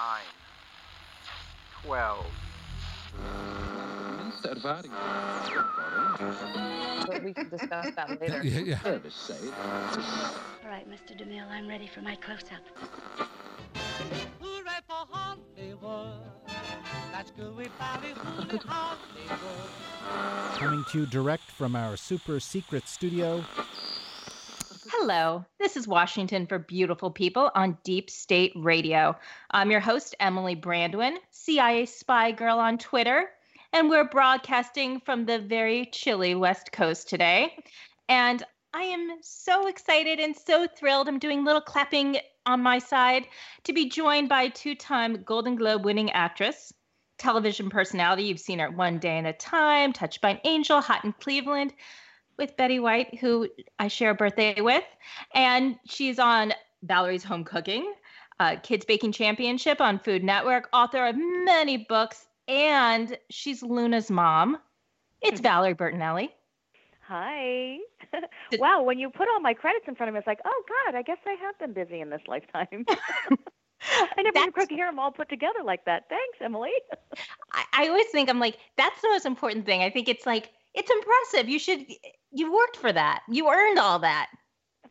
nine, twelve. But we can discuss that later. Yeah, yeah. All right, Mr. DeMille, I'm ready for my close-up. Hooray for Hollywood. That's Gooey Valley, Hollywood. Coming to you direct from our super secret studio. Hello, this is Washington for Beautiful People on Deep State Radio. I'm your host, Emily Brandwin, CIA spy girl on Twitter, and we're broadcasting from the very chilly West Coast today. And I am so excited and so thrilled. I'm doing little clapping on my side to be joined by two time Golden Globe winning actress, television personality. You've seen her One Day at a Time, Touched by an Angel, Hot in Cleveland with Betty White, who I share a birthday with. And she's on Valerie's Home Cooking, uh, Kids Baking Championship on Food Network, author of many books, and she's Luna's mom. It's Valerie Bertinelli. Hi. wow, when you put all my credits in front of me, it's like, oh God, I guess I have been busy in this lifetime. I never even could hear them all put together like that. Thanks, Emily. I, I always think I'm like, that's the most important thing. I think it's like, it's impressive. You should, you worked for that. You earned all that.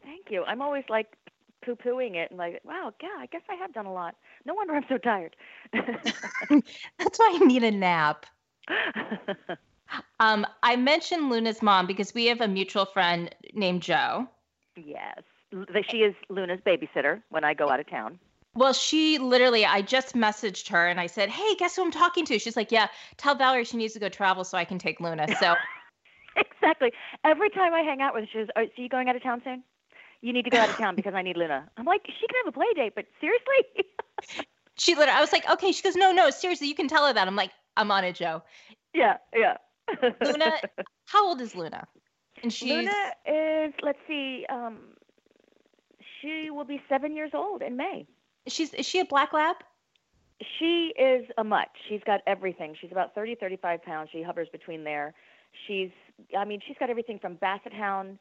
Thank you. I'm always like poo pooing it and like, wow, yeah, I guess I have done a lot. No wonder I'm so tired. That's why I need a nap. Um, I mentioned Luna's mom because we have a mutual friend named Joe. yes. She is Luna's babysitter when I go out of town. Well, she literally, I just messaged her and I said, Hey, guess who I'm talking to? She's like, Yeah, tell Valerie she needs to go travel so I can take Luna. So exactly. Every time I hang out with her, she says, oh, so you going out of town soon? You need to go out of town because I need Luna. I'm like, she can have a play date, but seriously? she literally, I was like, Okay. She goes, No, no, seriously, you can tell her that. I'm like, I'm on it, Joe. yeah, yeah. Luna, how old is Luna? And she's Luna is, let's see, um, she will be seven years old in May. She's is she a black lab? She is a mutt. She's got everything. She's about 30, 35 pounds. She hovers between there. She's, I mean, she's got everything from Basset Hound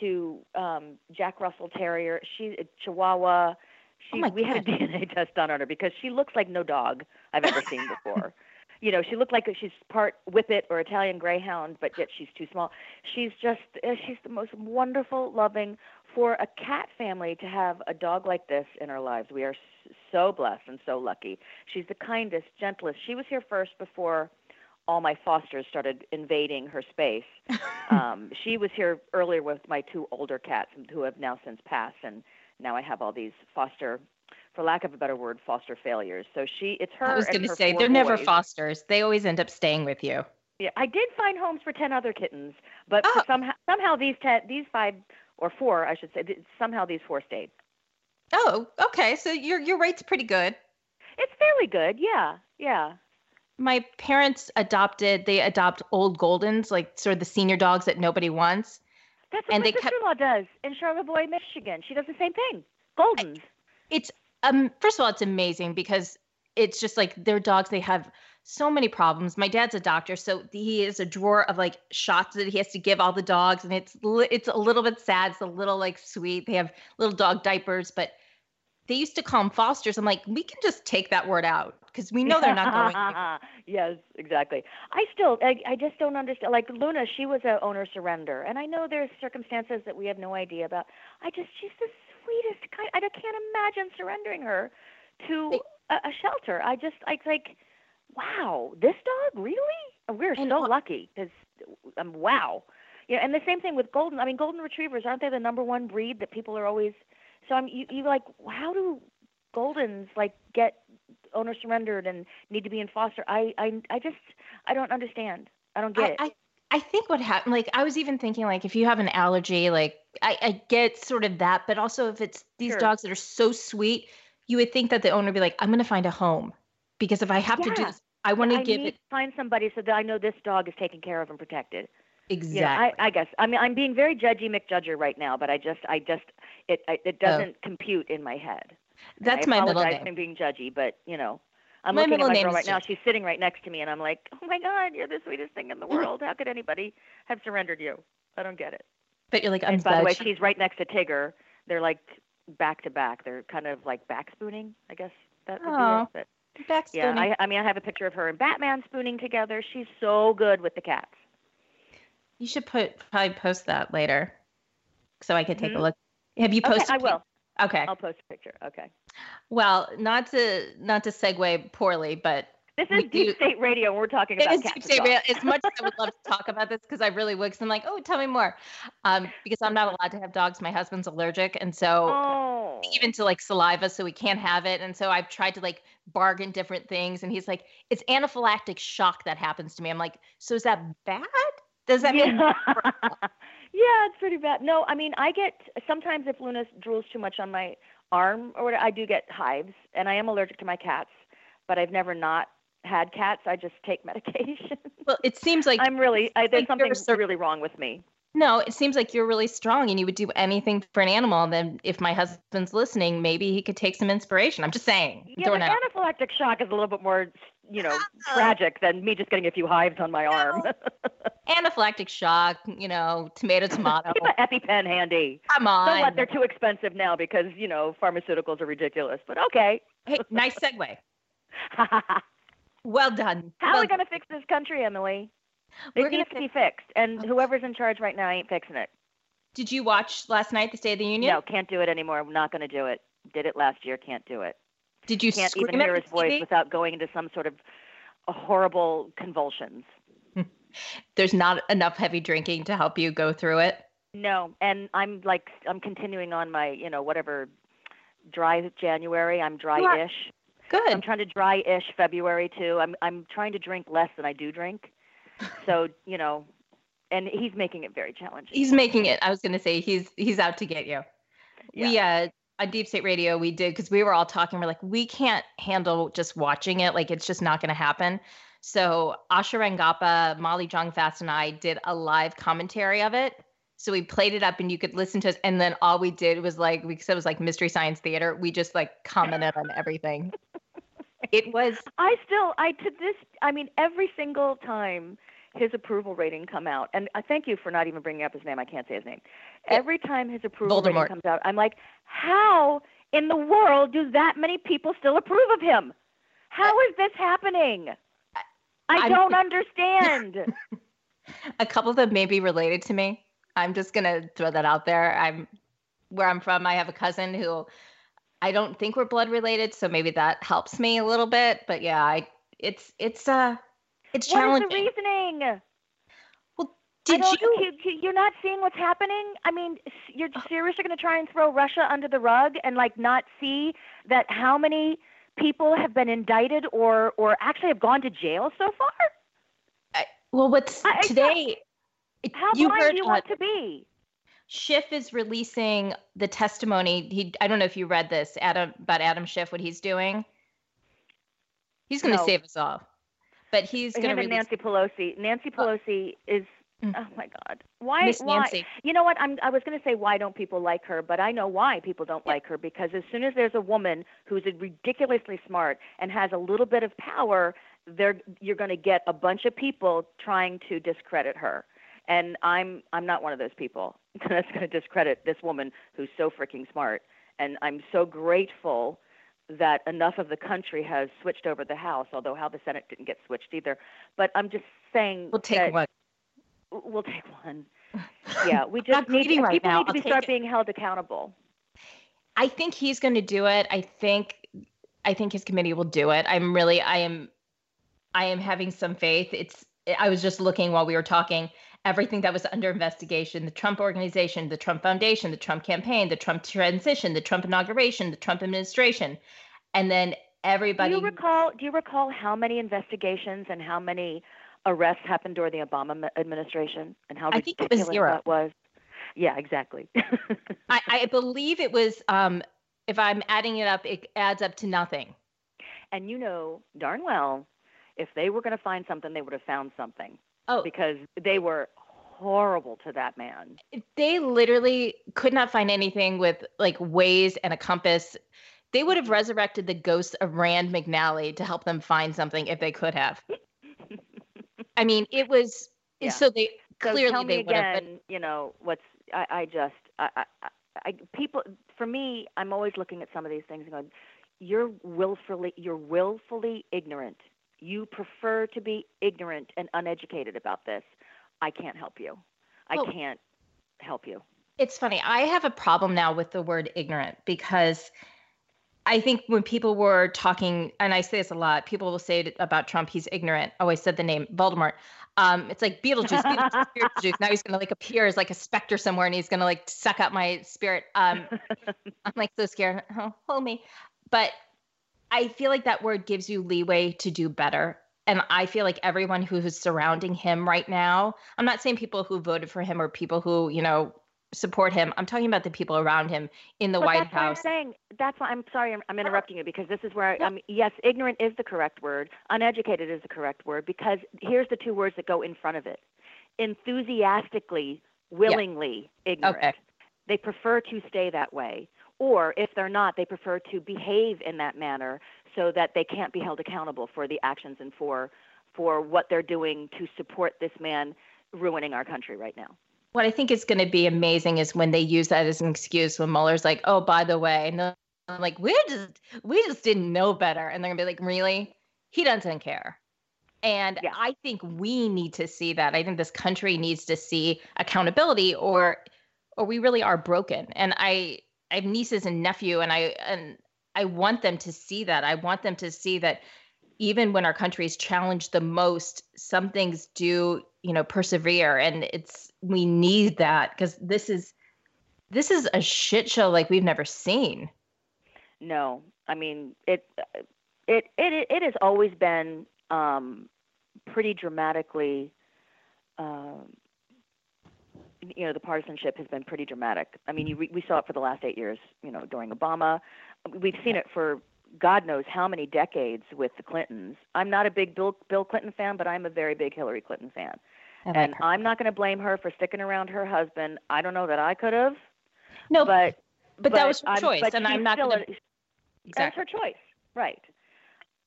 to um, Jack Russell Terrier. She's a Chihuahua. She, Oh my we had a DNA test done on her because she looks like no dog I've ever seen before. You know, she looked like she's part Whippet or Italian Greyhound, but yet she's too small. She's just, uh, she's the most wonderful, loving. For a cat family to have a dog like this in our lives, we are so blessed and so lucky. She's the kindest, gentlest. She was here first before all my fosters started invading her space. um, she was here earlier with my two older cats who have now since passed, and now I have all these foster, for lack of a better word, foster failures. So she, it's her. I was going to say, they're never fosters. They always end up staying with you. Yeah, I did find homes for ten other kittens, but Oh. somehow somehow these ten, these five or four, I should say, th- somehow these four stayed. Oh, okay. So your your rate's pretty good. It's fairly good. Yeah, yeah. My parents adopted, they adopt old Goldens, like sort of the senior dogs that nobody wants. That's what And my they kept- sister-in-law does in Charlevoix, Michigan. She does the same thing. Goldens. It's um first of all, it's amazing because it's just like their dogs, they have so many problems. My dad's a doctor, so he has a drawer of like shots that he has to give all the dogs, and it's it's a little bit sad. It's a little like sweet. They have little dog diapers, but they used to call them fosters. I'm like, we can just take that word out because we know they're not going. yes, exactly. I still, I, I just don't understand. Like Luna, she was a owner surrender, and I know there's circumstances that we have no idea about. I just, she's the sweetest kind. I can't imagine surrendering her to a, a shelter. I just, I like, wow, this dog really? We're And so lucky because, um, wow. Yeah, and the same thing with golden. I mean, golden retrievers aren't they the number one breed that people are always? So I'm you, you like, how do goldens like get owner surrendered and need to be in foster? I I I just I don't understand. I don't get I, it. I, I think what happened, like, I was even thinking, like, if you have an allergy, like, I, I get sort of that, but also if it's these Sure. dogs that are so sweet, you would think that the owner would be like, I'm going to find a home because if I have to do this, I want to give need it to find somebody so that I know this dog is taken care of and protected. exactly. Know, I, I guess I mean I'm being very judgy McJudger right now, but I just I just it I, it oh. doesn't compute in my head. And That's I my middle apologize name. for being judgy, but you know, I'm My looking at my girl right now. She's sitting right next to me, and I'm like, oh my God, you're the sweetest thing in the world. How could anybody have surrendered you? I don't get it. But you're like, I'm and by the way, she's right next to Tigger. They're like back to back. They're kind of like back spooning, I guess. That would Aw. be it. Back Yeah, spooning. I, I mean, I have a picture of her and Batman spooning together. She's so good with the cats. You should put probably post that later, so I could take a Mhm. look. Have you posted? Okay, posted? I will. Okay. I'll post a picture. Okay. Well, not to not to segue poorly, but This is Deep do- State Radio, and we're talking it about is cats. Deep as State. Radio. As much as I would love to talk about this, because I really would. Because I'm like, oh, tell me more. Um, because I'm not allowed to have dogs. My husband's allergic, and so Oh. even to like saliva, so we can't have it. And so I've tried to like bargain different things, and he's like, it's anaphylactic shock that happens to me. I'm like, so is that bad? Does that mean? yeah. yeah, it's pretty bad. No, I mean, I get sometimes if Luna drools too much on my arm or whatever, I do get hives, and I am allergic to my cats, but I've never not had cats. I just take medication. Well, it seems like I'm really I, there's like something cer- really wrong with me. No, it seems like you're really strong and you would do anything for an animal. And then if my husband's listening, maybe he could take some inspiration. I'm just saying. Yeah, but it anaphylactic shock is a little bit more, you know, uh-huh. tragic than me just getting a few hives on my arm. Anaphylactic shock, you know, tomato, tomato. Keep an EpiPen handy. Come on. So on. what? They're too expensive now because you know pharmaceuticals are ridiculous. But okay. Hey, nice segue. Well done. How well are we gonna fix this country, Emily? It We're needs to be fixed, and oh. whoever's in charge right now ain't fixing it. Did you watch last night the State of the Union? No, can't do it anymore. I'm not gonna do it. Did it last year. Can't do it. Did you Can't even hear his voice TV? without going into some sort of horrible convulsions. There's not enough heavy drinking to help you go through it. No, and I'm like I'm continuing on my you know whatever dry January. I'm dry-ish. Good. I'm trying to dry-ish February too. I'm I'm trying to drink less than I do drink. So you know, and he's making it very challenging. He's making it. I was going to say he's he's out to get you. We uh on Deep State Radio we did because we were all talking. We're like, we can't handle just watching it. Like it's just not going to happen. So Asha Rangappa, Molly Jong Fast, and I did a live commentary of it. So we played it up and you could listen to us. And then all we did was like we said it was like Mystery Science Theater. We just like commented on everything. It was I still I to this I mean every single time his approval rating come out and I thank you for not even bringing up his name. I can't say his name. Yeah. Every time his approval Voldemort. rating comes out, I'm like, how in the world do that many people still approve of him? How is this happening? I I'm- don't understand. a couple of them may be related to me. I'm just gonna throw that out there. I'm where I'm from. I have a cousin who I don't think we're blood related, so maybe that helps me a little bit. But yeah, I it's it's uh it's what is the reasoning? I Did you? you- you- You're not seeing what's happening. I mean, you're seriously going to try and throw Russia under the rug and like not see that how many people have been indicted or or actually have gone to jail so far? Well, what's I- I- today? it- How you blind do you uh, want to be? Schiff is releasing the testimony. He I don't know if you read this Adam about Adam Schiff what he's doing. He's going to No. save us all, but he's going to Him Nancy Pelosi. Nancy Pelosi is. Mm. Oh my God! Why? Miss why? Nancy. You know what? I'm. I was going to say why don't people like her, but I know why people don't Yeah. like her because as soon as there's a woman who's ridiculously smart and has a little bit of power, there you're going to get a bunch of people trying to discredit her. And I'm I'm not one of those people that's going to discredit this woman who's so freaking smart. And I'm so grateful that enough of the country has switched over the House, although how the Senate didn't get switched either. But I'm just saying We'll take one. we'll take one. Yeah, we just need bleeding right people now. need to be start it. being held accountable. I think he's going to do it. I think I think his committee will do it. I'm really I am I am having some faith. It's I was just looking while we were talking everything that was under investigation, the Trump organization, the Trump Foundation, the Trump campaign, the Trump transition, the Trump inauguration, the Trump administration. And then everybody Do you recall? Do you recall how many investigations and how many arrests happened during the Obama administration and how I think it was zero. that was? Yeah, exactly. I, I believe it was um if I'm adding it up, it adds up to nothing. and you know darn well, if they were going to find something, they would have found something Oh, because they were horrible to that man. they literally could not find anything with like ways and a compass. They would have mm-hmm. resurrected the ghost of Rand McNally to help them find something if they could have. I mean, it was Yeah. so they So clearly tell me they would have. But again, you know, what's I, I just I, I, I people for me, I'm always looking at some of these things and going, you're willfully you're willfully ignorant. You prefer to be ignorant and uneducated about this. I can't help you. I Well- can't help you. It's funny. I have a problem now with the word ignorant because I think when people were talking, and I say this a lot, people will say it about Trump, he's ignorant. Oh, I said the name Voldemort. Um, it's like Beetlejuice, Beetlejuice, Beetlejuice. Now he's gonna like appear as like a specter somewhere, and he's gonna like suck up my spirit. Um, I'm like so scared. Oh, hold me. But I feel like that word gives you leeway to do better. And I feel like everyone who is surrounding him right now, I'm not saying people who voted for him or people who, you know, support him. I'm talking about the people around him in the but White that's what I'm House. saying. That's why I'm sorry. I'm, I'm interrupting you because this is where I, um, yes, ignorant is the correct word. Uneducated is the correct word because here's the two words that go in front of it: enthusiastically, willingly ignorant. Okay. They prefer to stay that way, or if they're not, they prefer to behave in that manner so that they can't be held accountable for the actions and for for what they're doing to support this man ruining our country right now. What I think is going to be amazing is when they use that as an excuse when Mueller's like, "Oh, by the way," and they're like, "We just we just didn't know better," and they're gonna be like, "Really? He doesn't care." And Yeah. I think we need to see that. I think this country needs to see accountability, or or we really are broken. And I I have nieces and nephew, and I and I want them to see that. I want them to see that even when our country is challenged the most, some things do, you know, persevere. And it's we need that because this is this is a shit show like we've never seen. No, I mean it. It it it has always been um, pretty dramatically. Um, you know, the partisanship has been pretty dramatic. I mean, you, we we saw it for the last eight years. You know, during Obama, we've seen it for God knows how many decades with the Clintons. I'm not a big Bill Bill Clinton fan, but I'm a very big Hillary Clinton fan. Like And her. I'm not going to blame her for sticking around her husband. I don't know that I could have, no, but but that was her I'm- choice, and I'm not still gonna exactly. that's her choice, right?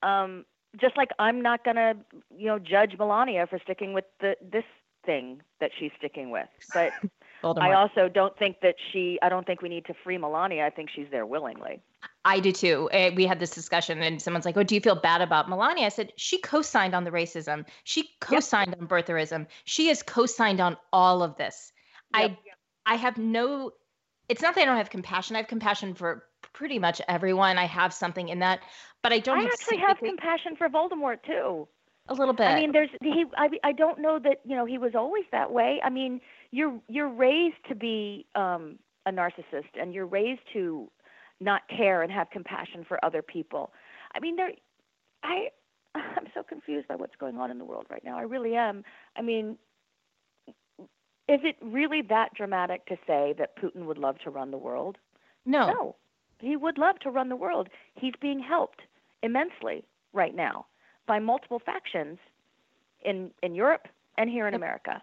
Um, just like I'm not gonna, you know, judge Melania for sticking with the this thing that she's sticking with. But I also don't think that she. I don't think we need to free Melania. I think she's there willingly. I do too. Eh, We had this discussion, and someone's like, "Oh, do you feel bad about Melania?" I said, "She co-signed on the racism. She co-signed on birtherism. She has co-signed on all of this. I, I have no. It's not that I don't have compassion. I have compassion for pretty much everyone. I have something in that, but I don't I have actually have compassion for Voldemort too. A little bit. I mean, there's he. I I don't know that you know he was always that way. I mean, you're you're raised to be um, a narcissist, and you're raised to not care and have compassion for other people. I mean, there. I I'm so confused by what's going on in the world right now. I really am. I mean, is it really that dramatic to say that Putin would love to run the world? no, No, he would love to run the world. He's being helped immensely right now by multiple factions in in Europe and here in America.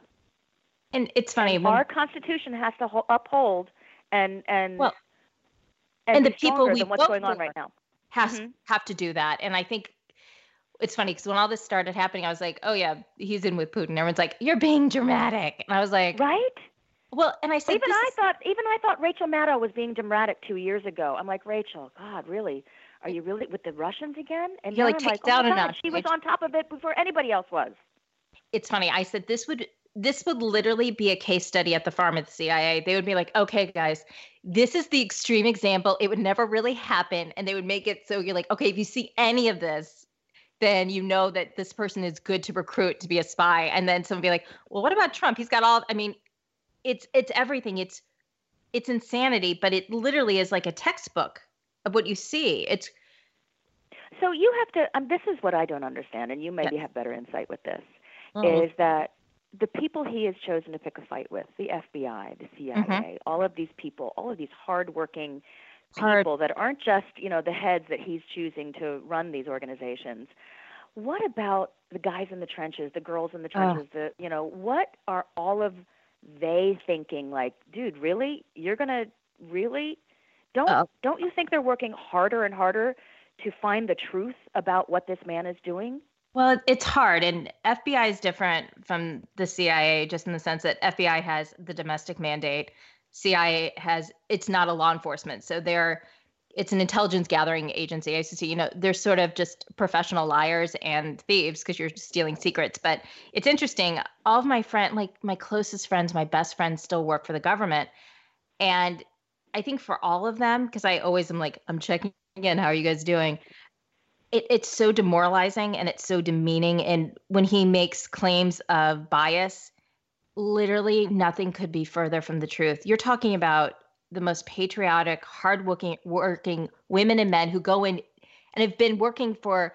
and it's funny. when- Our Constitution has to ho- uphold and and Well, and, and the people we what's vote going on right now. has Mhm. have to do that. And I think it's funny because when all this started happening, I was like, "Oh yeah, he's in with Putin." Everyone's like, "You're being dramatic," and I was like, Right? "Well," and I said, even I is- thought even I thought Rachel Maddow was being dramatic two years ago. I'm like Rachel, God, really? Are you really with the Russians again? And You're like, I'm like, oh down a God, she was on top of it before anybody else was. it's funny. I said this would this would literally be a case study at the farm at the CIA. They would be like, "Okay, guys, this is the extreme example. It would never really happen," and they would make it so you're like, "Okay, if you see any of this." Then you know that this person is good to recruit to be a spy, and then someone would be like, "Well, what about Trump? He's got all." I mean, it's it's everything. It's it's insanity, but it literally is like a textbook of what you see. It's So you have to. Um, this is what I don't understand, and you maybe have better insight with this. Is that the people he has chosen to pick a fight with, the FBI, the CIA, all of these people, all of these hardworking Hard- people that aren't just you know the heads that he's choosing to run these organizations. What about the guys in the trenches, the girls in the trenches? The you know what are all of they thinking? Like, dude, really? You're gonna really? Don't Oh. don't you think they're working harder and harder to find the truth about what this man is doing? Well, it's hard, and FBI is different from the CIA, just in the sense that FBI has the domestic mandate. CIA has it's not a law enforcement, so they're it's an intelligence gathering agency. ICC, you know, they're sort of just professional liars and thieves because you're stealing secrets. But it's interesting. All of my friend, like my closest friends, my best friends, still work for the government, and I think for all of them, because I always am like, I'm checking in. How are you guys doing? It, it's so demoralizing and it's so demeaning. And when he makes claims of bias, literally nothing could be further from the truth. You're talking about the most patriotic, hardworking working women and men who go in and have been working for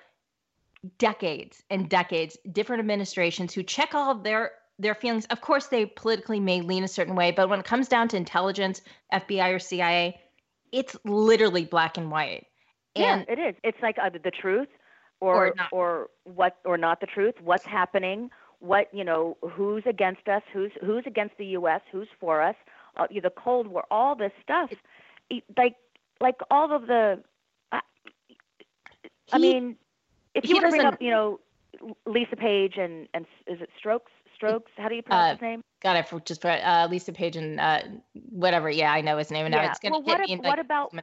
decades and decades, different administrations who check all of their their feelings. Of course, they politically may lean a certain way, but when it comes down to intelligence, FBI or CIA, it's literally black and white. And yeah, it is. It's like either the truth or Or not. or what or not the truth. What's happening? What you know? Who's against us? Who's who's against the U.S.? Who's for us? Uh, the Cold War. All this stuff. Like like all of the. I, I He- mean, if you want to bring up, you know, Lisa Page and and is it Strokes? Strokes? How do you pronounce Uh, his name? got it for just for uh, Lisa Page and uh, whatever. Yeah, I know his name. And now Yeah. it's gonna Well, hit what me in what like about-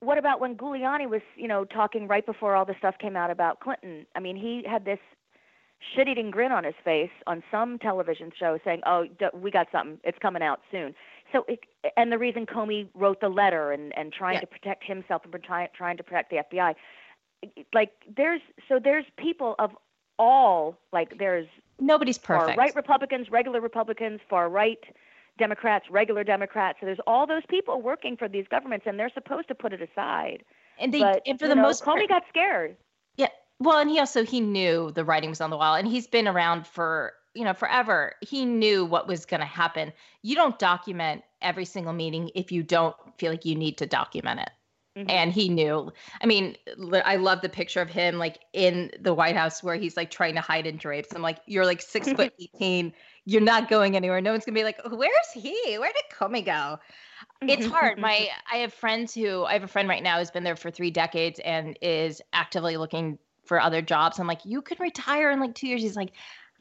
what about when Giuliani was, you know, talking right before all the stuff came out about Clinton? I mean, he had this shit-eating grin on his face on some television show, saying, "Oh, d- we got something. It's coming out soon." So, it, and the reason Comey wrote the letter and and trying Yeah. to protect himself and trying trying to protect the FBI, like there's so there's people of all like there's Nobody's far perfect. right Republicans, regular Republicans, far right Democrats, regular Democrats. So there's all those people working for these governments, and they're supposed to put it aside. and they but and for the know, most Comey part, got scared. Yeah. Well, and he also he knew the writing was on the wall and he's been around for, you know, forever. He knew what was going to happen. You don't document every single meeting if you don't feel like you need to document it. Mhm. And he knew. I mean, I love the picture of him like in the White House where he's like trying to hide in drapes. I'm like, you're like six foot 18. You're not going anywhere. No one's gonna be like, where's he? Where did Comey go? it's hard. My I have friends who I have a friend right now who's been there for three decades and is actively looking for other jobs. I'm like, you could retire in like two years. He's like,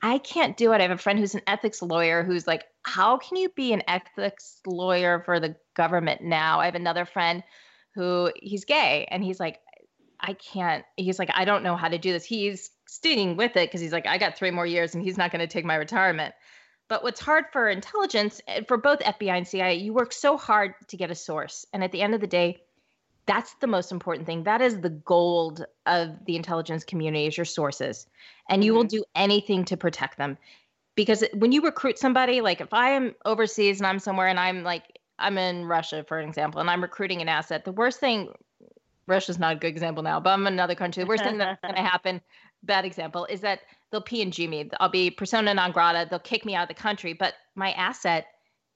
I can't do it. I have a friend who's an ethics lawyer who's like, how can you be an ethics lawyer for the government now? I have another friend who he's gay and he's like, I can't. He's like, I don't know how to do this. He's sticking with it because he's like, I got three more years and he's not going to take my retirement. But what's hard for intelligence, eh, for both FBI and CIA, you work so hard to get a source. And at the end of the day, that's the most important thing. That is the gold of the intelligence community is your sources. And you will do anything to protect them. Because when you recruit somebody, like if I am overseas and I'm somewhere and I'm like, I'm in Russia, for an example, and I'm recruiting an asset, the worst thing, Russia's not a good example now, but I'm in another country. The worst thing that's going to happen, bad example, is that they'll P and G me. I'll be persona non grata. They'll kick me out of the country. But my asset,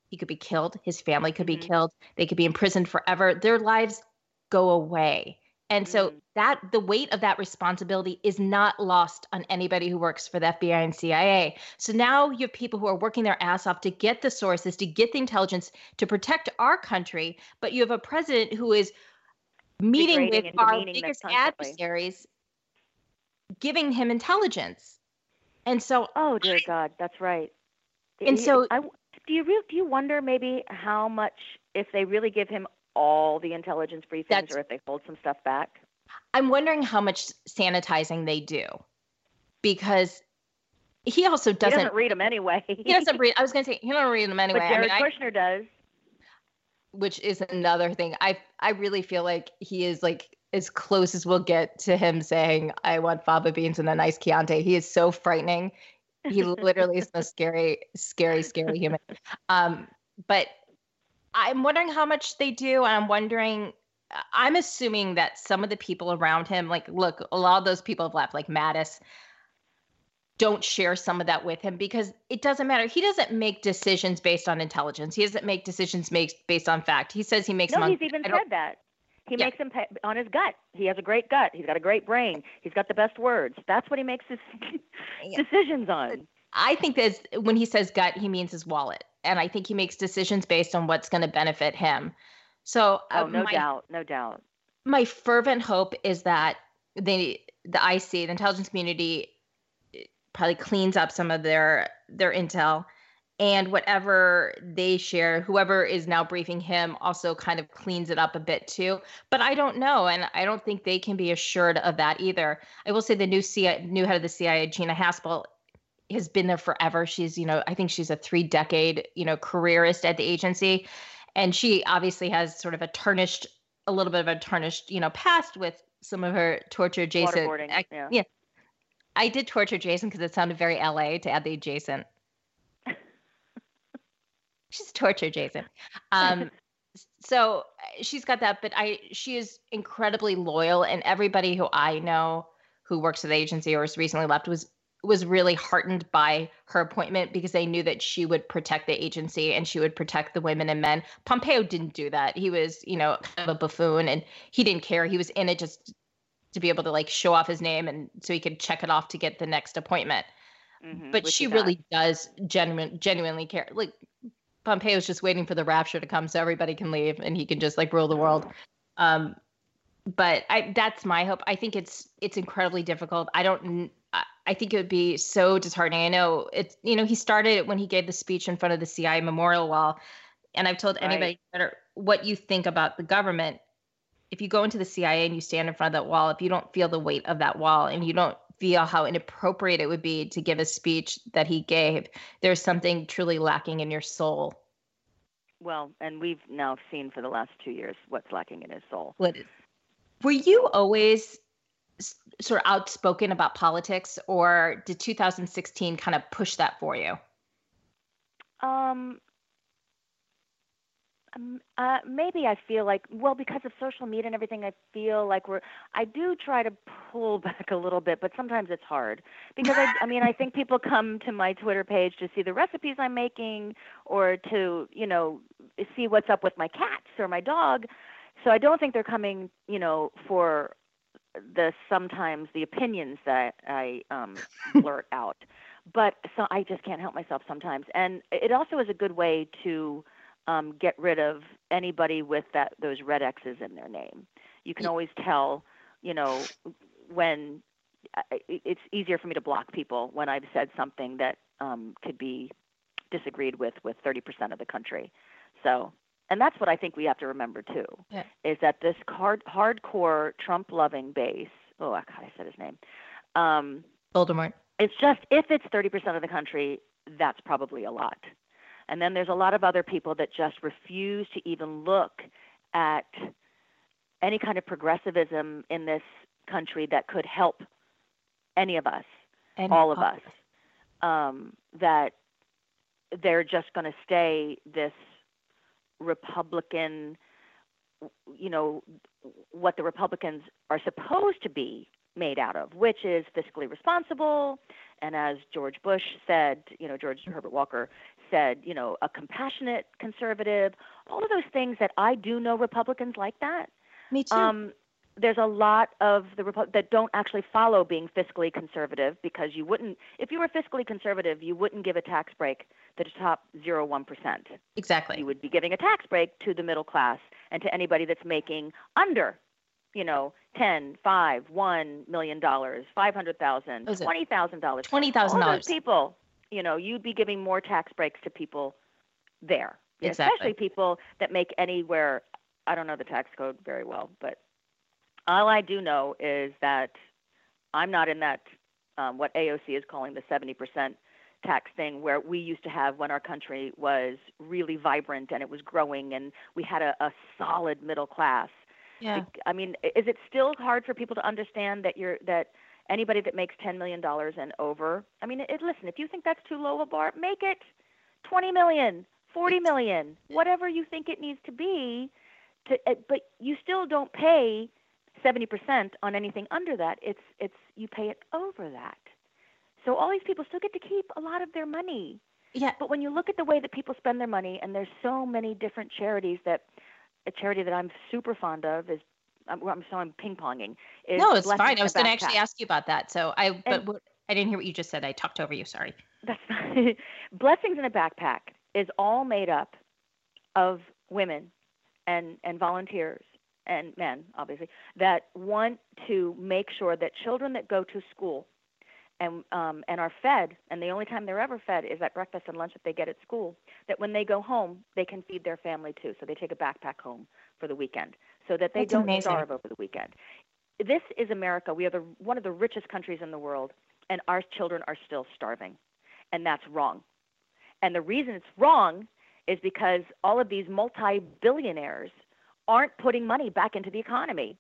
he could be killed. His family could be Mhm. killed. They could be imprisoned forever. Their lives go away. And so Mm. that the weight of that responsibility is not lost on anybody who works for the FBI and CIA. So now you have people who are working their ass off to get the sources, to get the intelligence, to protect our country. But you have a president who is meeting with our biggest adversaries, giving him intelligence. And so Oh dear God, that's right. And He- so- I, do you do you wonder maybe how much if they really give him all the intelligence briefings, That's- or if they hold some stuff back? I'm wondering how much sanitizing they do because he also doesn't. doesn't read them anyway. he doesn't read. I was going to say he doesn't read them anyway. but I Jared mean, I- Kushner does. which is another thing. I I really feel like he is like as close as we'll get to him saying, "I want fava beans and a nice Chianti." He is so frightening. He literally is the scary, scary, scary human. Um, but I'm wondering how much they do, and I'm wondering. I'm assuming that some of the people around him, like, look, a lot of those people have left, like Mattis, don't share some of that with him because it doesn't matter. He doesn't make decisions based on intelligence. He doesn't make decisions makes based on fact. He says he makes them No, on. he's even said that. He Yeah. makes them pa- on his gut. He has a great gut. He's got a great brain. He's got the best words. That's what he makes his Yeah. decisions on. I think that when he says gut, he means his wallet, and I think he makes decisions based on what's going to benefit him. So, uh, Oh, no my, doubt, no doubt. my fervent hope is that they, the IC, the intelligence community, probably cleans up some of their their intel, and whatever they share whoever is now briefing him also kind of cleans it up a bit too but i don't know and i don't think they can be assured of that either i will say the new CIA, new head of the cia gina haspel has been there forever. She's you know i think she's a three decade you know careerist at the agency. And she obviously has sort of a tarnished a little bit of a tarnished you know past with some of her torture jason ac- yeah. yeah. I did torture jason because it sounded very la to add the adjacent. She's torture jason um so uh, she's got that but i she is incredibly loyal and everybody who i know who works at the agency or has recently left was was really heartened by her appointment because they knew that she would protect the agency and she would protect the women and men. Pompeo didn't do that. He was, you know, kind of a buffoon and he didn't care. He was in it just to be able to like show off his name and so he could check it off to get the next appointment. Mhm, But she really does genuine, genuinely care. Like Pompeo's just waiting for the rapture to come so everybody can leave and he can just like rule the world. Um, but I that's my hope. I think it's it's incredibly difficult. I don't. I- think it would be so disheartening. I know it's you know he started it when he gave the speech in front of the CIA memorial wall, and I've told Right. anybody no matter what you think about the government, if you go into the CIA and you stand in front of that wall, if you don't feel the weight of that wall and you don't feel how inappropriate it would be to give a speech that he gave, there's something truly lacking in your soul. Well, and we've now seen for the last two years what's lacking in his soul. What is? Were you always sort of outspoken about politics, or did 2016 kind of push that for you? Um, um, uh, maybe I feel like, well, because of social media and everything, I feel like we're. I do try to pull back a little bit, but sometimes it's hard because I, I mean, I think people come to my Twitter page to see the recipes I'm making, or to, you know, see what's up with my cats or my dog. So I don't think they're coming, you know, for the sometimes the opinions that I um, blurt out. But so I just can't help myself sometimes, and it also is a good way to um, get rid of anybody with that those red X's in their name. You can always tell, you know, when it's easier for me to block people when I've said something that um, could be disagreed with with 30% of the country. So, and that's what I think we have to remember too, Yeah. is that this hard, hardcore Trump-loving base. Oh, God, I said his name. Um, Voldemort. it's just if it's 30% of the country, that's probably a lot. And then there's a lot of other people that just refuse to even look at any kind of progressivism in this country that could help any of us, And all of us. Um, that they're just going to stay this Republican, you know, what the Republicans are supposed to be made out of, which is fiscally responsible, and as George Bush said, you know, George Herbert Walker said, you know, a compassionate conservative, all of those things that I do know Republicans like that. Me too. Um, there's a lot of the Repu- that don't actually follow being fiscally conservative because you wouldn't, if you were fiscally conservative, you wouldn't give a tax break the top 0.1%. exactly. You would be giving a tax break to the middle class and to anybody that's making under, you know, 10, 5, 1 million dollars, 500,000, $20,000. $20,000. All those people, you know, you'd be giving more tax breaks to people there. Exactly. Especially people that make anywhere, I don't know the tax code very well, but all I do know is that I'm not in that, um, what AOC is calling the 70% tax thing where we used to have when our country was really vibrant and it was growing and we had a, a solid middle class. yeah. I mean, is it still hard for people to understand that you're that anybody that makes ten million dollars and over? I mean, it, listen, if you think that's too low a bar, make it twenty million, forty million, whatever you think it needs to be. To, uh, but you still don't pay seventy percent on anything under that. It's it's you pay it over that. So all these people still get to keep a lot of their money. Yeah. But when you look at the way that people spend their money, and there's so many different charities that a charity that I'm super fond of is I'm, I'm so I'm ping ponging. No, it's fine. in I was going to actually ask you about that. So I, but And- what, I didn't hear what you just said. I talked over you. Sorry. That's fine. Blessings in a Backpack is all made up of women and and volunteers and men, obviously, that want to make sure that children that go to school and um, and are fed, and the only time they're ever fed is at breakfast and lunch that they get at school. That when they go home, they can feed their family too. So they take a backpack home for the weekend, so that they That's don't amazing. starve over the weekend. This is America. We are the one of the richest countries in the world, and our children are still starving, and that's wrong. And the reason it's wrong is because all of these multi-billionaires aren't putting money back into the economy.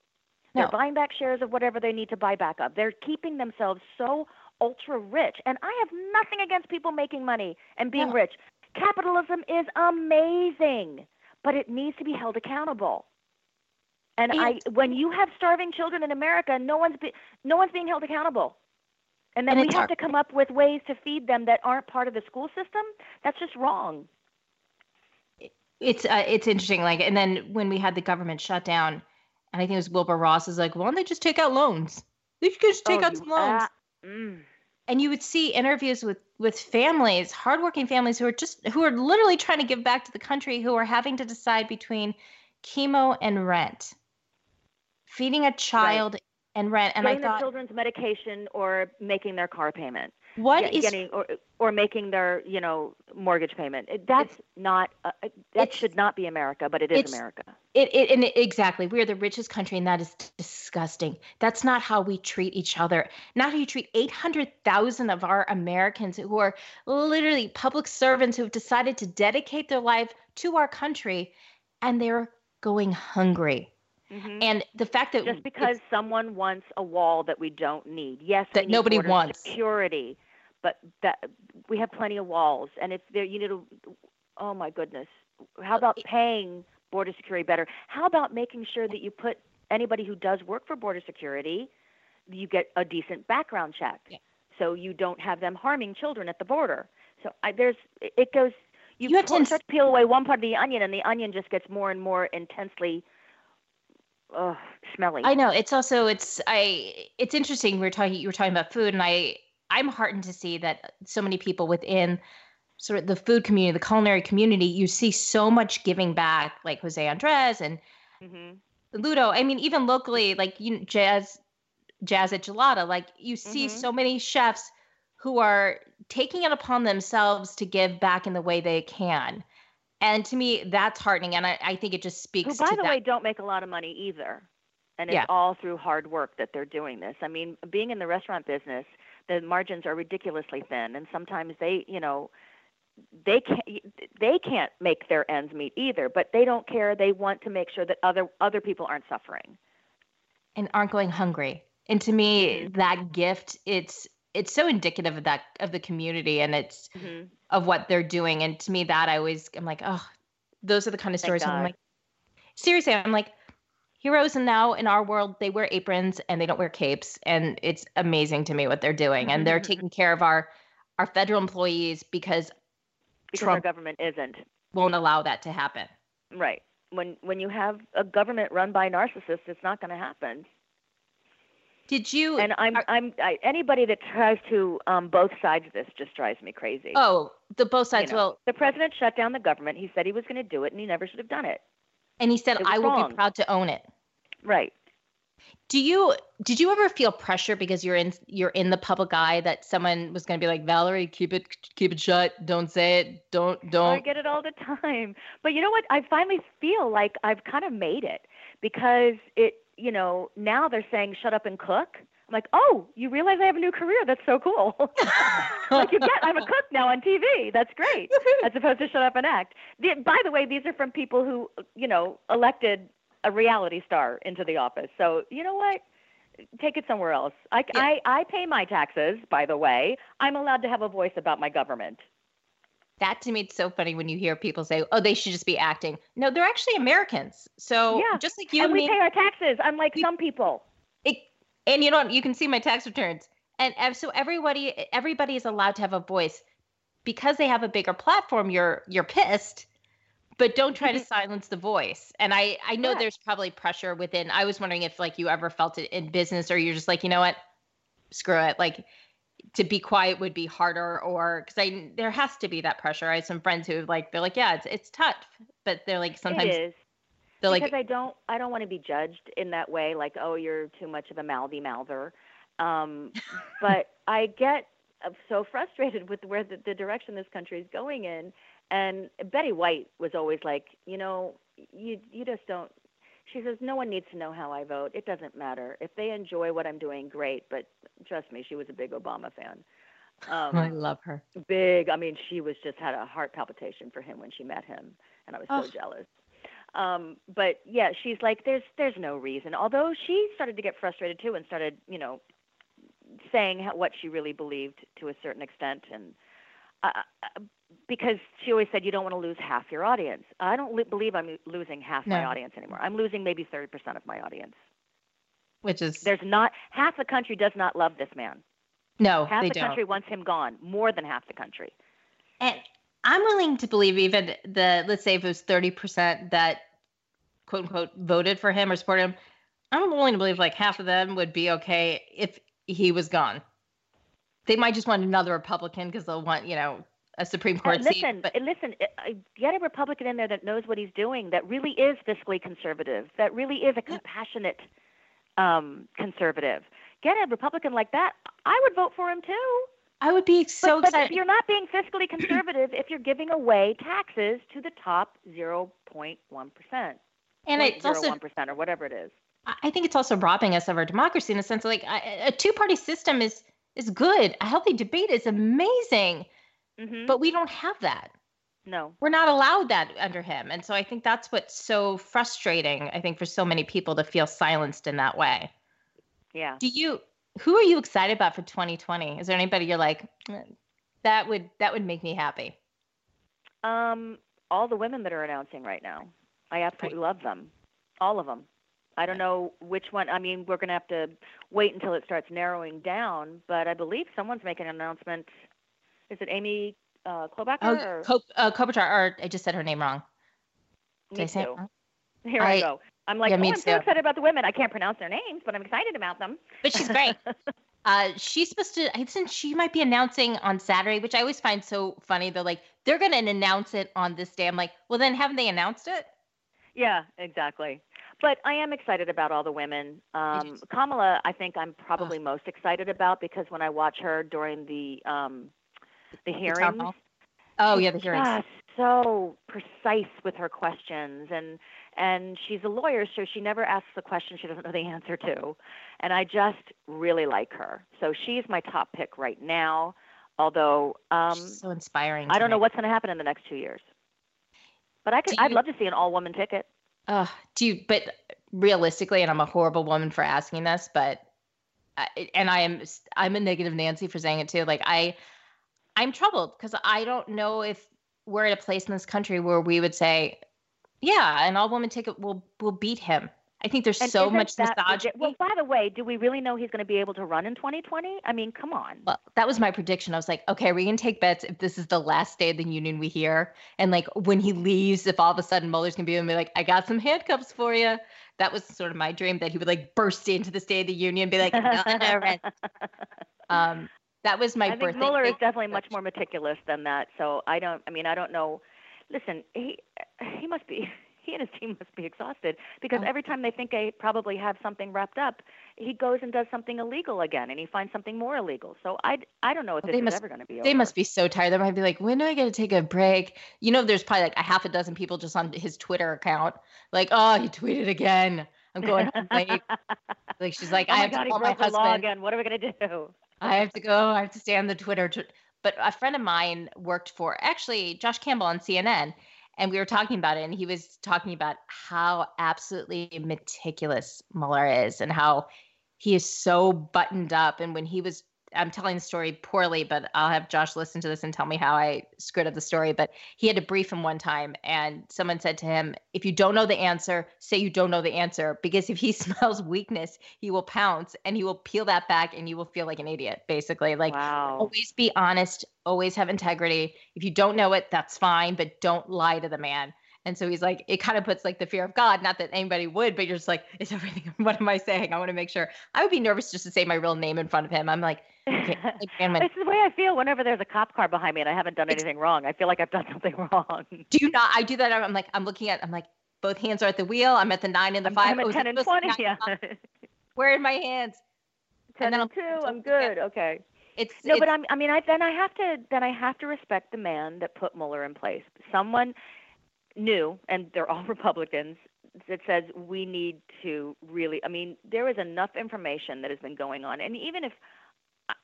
They're buying back shares of whatever they need to buy back of. They're keeping themselves so ultra rich. And I have nothing against people making money and being No. rich. Capitalism is amazing, but it needs to be held accountable. And, I, when you have starving children in America, no one's be, no one's being held accountable. And then And we have to come up with ways to feed them that aren't part of the school system. That's just wrong. it's uh, it's interesting like and then when we had the government shutdown and i think it was wilbur ross is like why don't they just take out loans they could just take Oh, out some loans ah, mm. And you would see interviews with with families hardworking families who are just who are literally trying to give back to the country who are having to decide between chemo and rent feeding a child and rent and Getting i thought children's medication or making their car payment. What Get- is getting or or making their you know mortgage payment. That's not uh, uh, that should not be America, but it is America. It, it and it, exactly. We are the richest country, and that is disgusting. That's not how we treat each other. Not how you treat 800,000 of our Americans who are literally public servants who have decided to dedicate their life to our country, and they're going hungry. Mhm. And the fact that Just because someone wants a wall that we don't need. Yes, That need nobody wants. security, but that we have plenty of walls, and it's there. You need to. Oh my goodness. How about paying border security better? How about making sure that you put anybody who does work for border security, you get a decent background check, Yeah. so you don't have them harming children at the border. So I, there's it goes. You, You have to pull- ins- start to peel away one part of the onion, and the onion just gets more and more intensely. Ugh, smelly. I know it's also it's I it's interesting. We are talking you were talking about food, and I I'm heartened to see that so many people within sort of the food community, the culinary community, you see so much giving back, like Jose Andres and hmm Ludo. I mean, even locally, like you jazz jazz at Gelada, like you see Mhm. so many chefs who are taking it upon themselves to give back in the way they can. And to me, that's heartening. And I, I think it just speaks Who, by the that. way, don't make a lot of money either. And it's Yeah. all through hard work that they're doing this. I mean, being in the restaurant business, the margins are ridiculously thin, and sometimes they, you know, they can't they can't make their ends meet either. But they don't care. They want to make sure that other other people aren't suffering. and aren't going hungry. And to me, Mhm. that gift, it's it's so indicative of that of the community and it's hmm of what they're doing. And to me, that I always I'm like, oh, those are the kind of stories. I'm like, seriously, I'm like, heroes and now in our world they wear aprons and they don't wear capes, and it's amazing to me what they're doing. And they're taking care of our our federal employees because Because our government isn't won't allow that to happen. right. When when you have a government run by narcissists, it's not going to happen. Did you? And I'm are- I'm I, anybody that tries to um, both sides of this just drives me crazy. oh, the both sides. know, well, the president shut down the government. He said he was going to do it, and he never should have done it. and he said, I will wrong. be proud to own it. Right. Do you did you ever feel pressure because you're in you're in the public eye that someone was going to be like Valerie, keep it keep it shut, don't say it, don't don't. I get it all the time. But you know what? I finally feel like I've kind of made it because it, you know, now they're saying shut up and cook. I'm like, oh, you realize I have a new career? That's so cool. like you get, I'm a cook now on TV. That's great. As opposed to shut up and act. The, by the way, these are from people who, you know, elected a reality star into the office. So you know what? Take it somewhere else. I, Yeah. I, I pay my taxes, by the way. I'm allowed to have a voice about my government. That to me it's so funny when you hear people say, "Oh, they should just be acting." No, they're actually Americans. So Yeah, just like you and and we me, pay our taxes, unlike We- some people. it, and you know what? You can see my tax returns, and uh, so everybody everybody is allowed to have a voice because they have a bigger platform. You're you're pissed, but don't try to silence the voice. And I I know Correct. there's probably pressure within. I was wondering if like you ever felt it in business, or you're just like, you know what, screw it, like. To be quiet would be harder, or because I there has to be that pressure. I have some friends who like they're like, yeah, it's it's tough, but they're like sometimes it is they're because like, I don't I don't want to be judged in that way, like oh you're too much of a mouthy mouther. Um, but I get uh, so frustrated with where the, the direction this country is going in. And Betty White was always like, you know, you you just don't. She says no one needs to know how I vote. It doesn't matter if they enjoy what I'm doing. Great, but trust me, she was a big Obama fan. Um, I love her. big. I mean, she was just had a heart palpitation for him when she met him, and I was so Oh. jealous. Um, but yeah, she's like, there's there's no reason. Although she started to get frustrated too, and started, you know, saying how, what she really believed to a certain extent, and uh, uh, because she always said you don't want to lose half your audience. I don't li- believe I'm losing half my audience anymore. I'm losing maybe thirty percent of my audience. Which is There's not half the country does not love this man. no, Half the don't. country wants him gone. More than half the country. And I'm willing to believe even the let's say if it was 30% that quote unquote voted for him or supported him, I'm willing to believe like half of them would be okay if he was gone. They might just want another Republican because they'll want, you know, a Supreme Uh, Court listen, seat. But uh, listen. uh, uh, Get a Republican in there that knows what he's doing. That really is fiscally conservative. That really is a compassionate um, conservative. Get a Republican like that. I would vote for him too. I would be so but, but excited. you're not being fiscally conservative, if you're giving away taxes to the top 0.1 percent, And it's also or whatever it is. I think it's also robbing us of our democracy in the sense of like a two-party system is is good. A healthy debate is amazing, hmm but we don't have that. no, we're not allowed that under him. And so i think that's what's so frustrating i think for so many people to feel silenced in that way. Yeah. do you who are you excited about for 2020 is there anybody you're like "Eh, that would that would make me happy Um, all the women that are announcing right now, I absolutely love them, all of them. I don't know which one. I mean, we're going to have to wait until it starts narrowing down. But I believe someone's making an announcement. Is it Amy uh, Klobuchar? oh or? Cop- uh, Klobuchar, or i just said her name wrong did me i say it too. Here I, I- go. I'm like, yeah, oh, I'm so excited about the women. I can't pronounce their names, but I'm excited about them. but she's great uh she's supposed to i think she might be announcing on saturday which i always find so funny they're like they're going to announce it on this day i'm like well then haven't they announced it Yeah, exactly. But I am excited about all the women. Um, Kamala, I think I'm probably most excited about because when I watch her during the um, the The hearings, hall? oh yeah the hearings. just so precise with her questions and and she's a lawyer so she never asks a question she doesn't know the answer to. And i just really like her. So she's my top pick right now although um so inspiring i don't know me. what's going to happen in the next two years. But i could Do i'd love to see an all woman ticket Uh, do you, but realistically, and I'm a horrible woman for asking this, but, and I am, I'm a negative Nancy for saying it too. Like I, I'm troubled because I don't know if we're at a place in this country where we would say, yeah, an all woman ticket will will beat him. I think there's And so much misogyny. Well, by the way, do we really know he's going to be able to run in 2020? I mean, come on. Well, that was my prediction. I was like, okay, we can take bets if this is the last day of the union we hear. And like when he leaves, if all of a sudden Mueller's gonna be and be like, I got some handcuffs for you. That was sort of my dream that he would like burst into the State of the Union and be like, "No, no, Ren." um, that was my I think. Mueller is definitely much more meticulous than that. So I don't. I mean, I don't know. Listen, he he must be. He and his team must be exhausted because Oh. every time they think they probably have something wrapped up, he goes and does something illegal again, and he finds something more illegal. So I, I don't know if Well, this they is must- ever going to be over. They must be so tired. They might be like, when do I get to take a break? You know, there's probably like a half a dozen people just on his Twitter account, like, oh, he tweeted again. I'm going home late. Like she's like, oh I have God, to call my law husband. again. What are we going to do? I have to go. I have to stay on the Twitter. tw- But a friend of mine worked for actually Josh Campbell on CNN, and we were talking about it, and he was talking about how absolutely meticulous Mueller is, and how he is so buttoned up. And when he was, I'm telling the story poorly, but I'll have Josh listen to this and tell me how I screwed up the story. But he had to brief him one time, and someone said to him, "If you don't know the answer, say you don't know the answer, because if he smells weakness, he will pounce and he will peel that back, and you will feel like an idiot." Basically, like wow. always be honest, always have integrity. If you don't know it, that's fine, but don't lie to the man. And so he's like, it kind of puts like the fear of God, not that anybody would, but you're just like, is everything, what am I saying? I want to make sure. I would be nervous just to say my real name in front of him. I'm like, okay, like, man, when- This is the way I feel whenever there's a cop car behind me and I haven't done It's- anything wrong. I feel like I've done something wrong. do you not? I do that. I'm like, I'm looking at, I'm like, both hands are at the wheel. I'm at the nine and the I'm, five. I'm at oh, is 10 and 20. Yeah. and? Where are my hands? ten then and I'll- two. I'm good. Okay. It's No, but I'm, I mean, I then I have to then I have to respect the man that put Mueller in place. Someone new, and they're all Republicans, that says we need to really. I mean, there is enough information that has been going on, and even if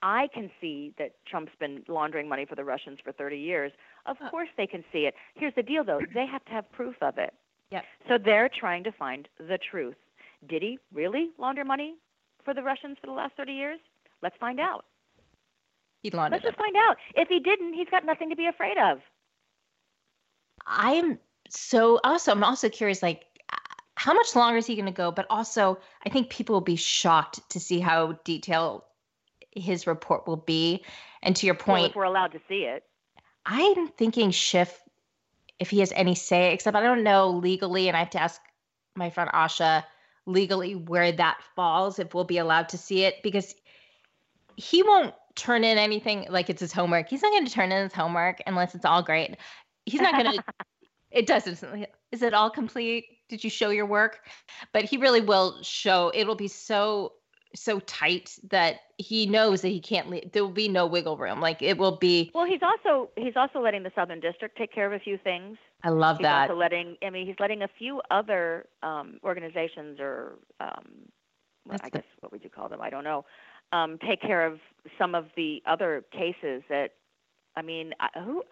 I can see that Trump's been laundering money for the Russians for 30 years, of Oh. course they can see it. Here's the deal, though: they have to have proof of it. Yep. So they're trying to find the truth. Did he really launder money for the Russians for the last 30 years? Let's find out. he laundered Let's just find out. If he didn't, he's got nothing to be afraid of. I'm so also I'm also curious like how much longer is he going to go but also I think people will be shocked to see how detailed his report will be and to your Well, point if we're allowed to see it. I'm thinking Schiff if he has any say except I don't know legally and I have to ask my friend Asha legally where that falls if we'll be allowed to see it because he won't turn in anything like it's his homework. He's not going to turn in his homework unless it's all great. He's not going to it doesn't is it all complete did you show your work but he really will show it'll be so so tight that he knows that he can't leave there will be no wiggle room like it will be Well, he's also he's also letting the Southern District take care of a few things. i love He's that also letting I mean he's letting a few other um, organizations or um, well, I the- guess what would you call them? I don't know. Um, take care of some of the other cases that I mean I, who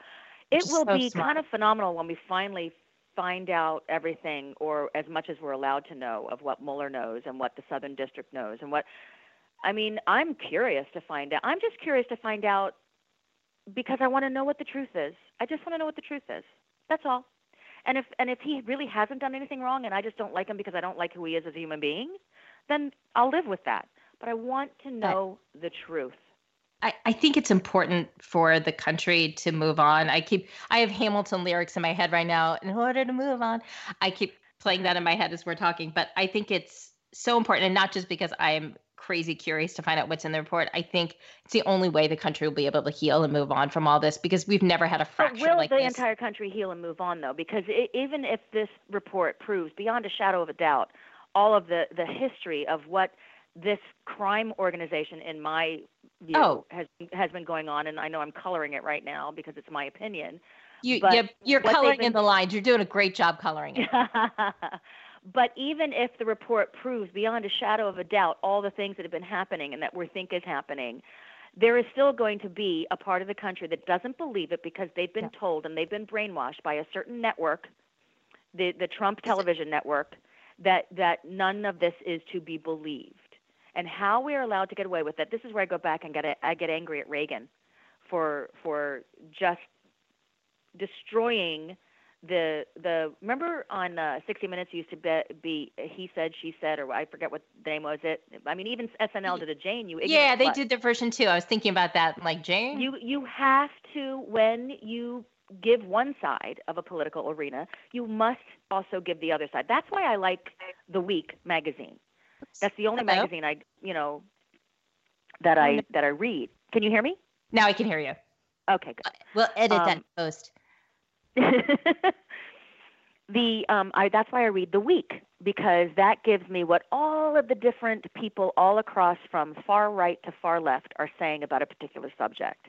it will so be smart. kind of phenomenal when we finally find out everything or as much as we're allowed to know of what Mueller knows and what the Southern District knows and what I mean, I'm curious to find out. I'm just curious to find out because I want to know what the truth is. I just want to know what the truth is. That's all. And if and if he really hasn't done anything wrong and I just don't like him because I don't like who he is as a human being, then I'll live with that. But I want to know the truth. I, I think it's important for the country to move on. I keep I have Hamilton lyrics in my head right now. In order to move on, I keep playing that in my head as we're talking. But I think it's so important, and not just because I'm crazy curious to find out what's in the report. I think it's the only way the country will be able to heal and move on from all this because we've never had a But fracture will like the this. entire country heal and move on though? Because i even if this report proves beyond a shadow of a doubt all of the the history of what this crime organization, in my view, Oh. has has been going on, and I know I'm coloring it right now because it's my opinion. you, but you're, you're coloring been- in the lines. You're doing a great job coloring it. but even if the report proves beyond a shadow of a doubt all the things that have been happening and that we think is happening, there is still going to be a part of the country that doesn't believe it because they've been Yeah. told and they've been brainwashed by a certain network, the the Trump television network, that that none of this is to be believed. And how we are allowed to get away with it. This is where I go back and get a, I get angry at Reagan for for just destroying the the remember on uh, 60 Minutes used to be, be he said she said or I forget what the name was it. I mean even SNL did a Jane you Yeah, they slut. did their version too. I was thinking about that. Like Jane. You you have to when you give one side of a political arena, you must also give the other side. That's why I like The Week magazine. That's the only Hello? magazine I you know that I that I read. Can you hear me? now I can hear you. Okay, good. We'll edit that Um, post. the um I that's why I read the week because that gives me what all of the different people all across from far right to far left are saying about a particular subject.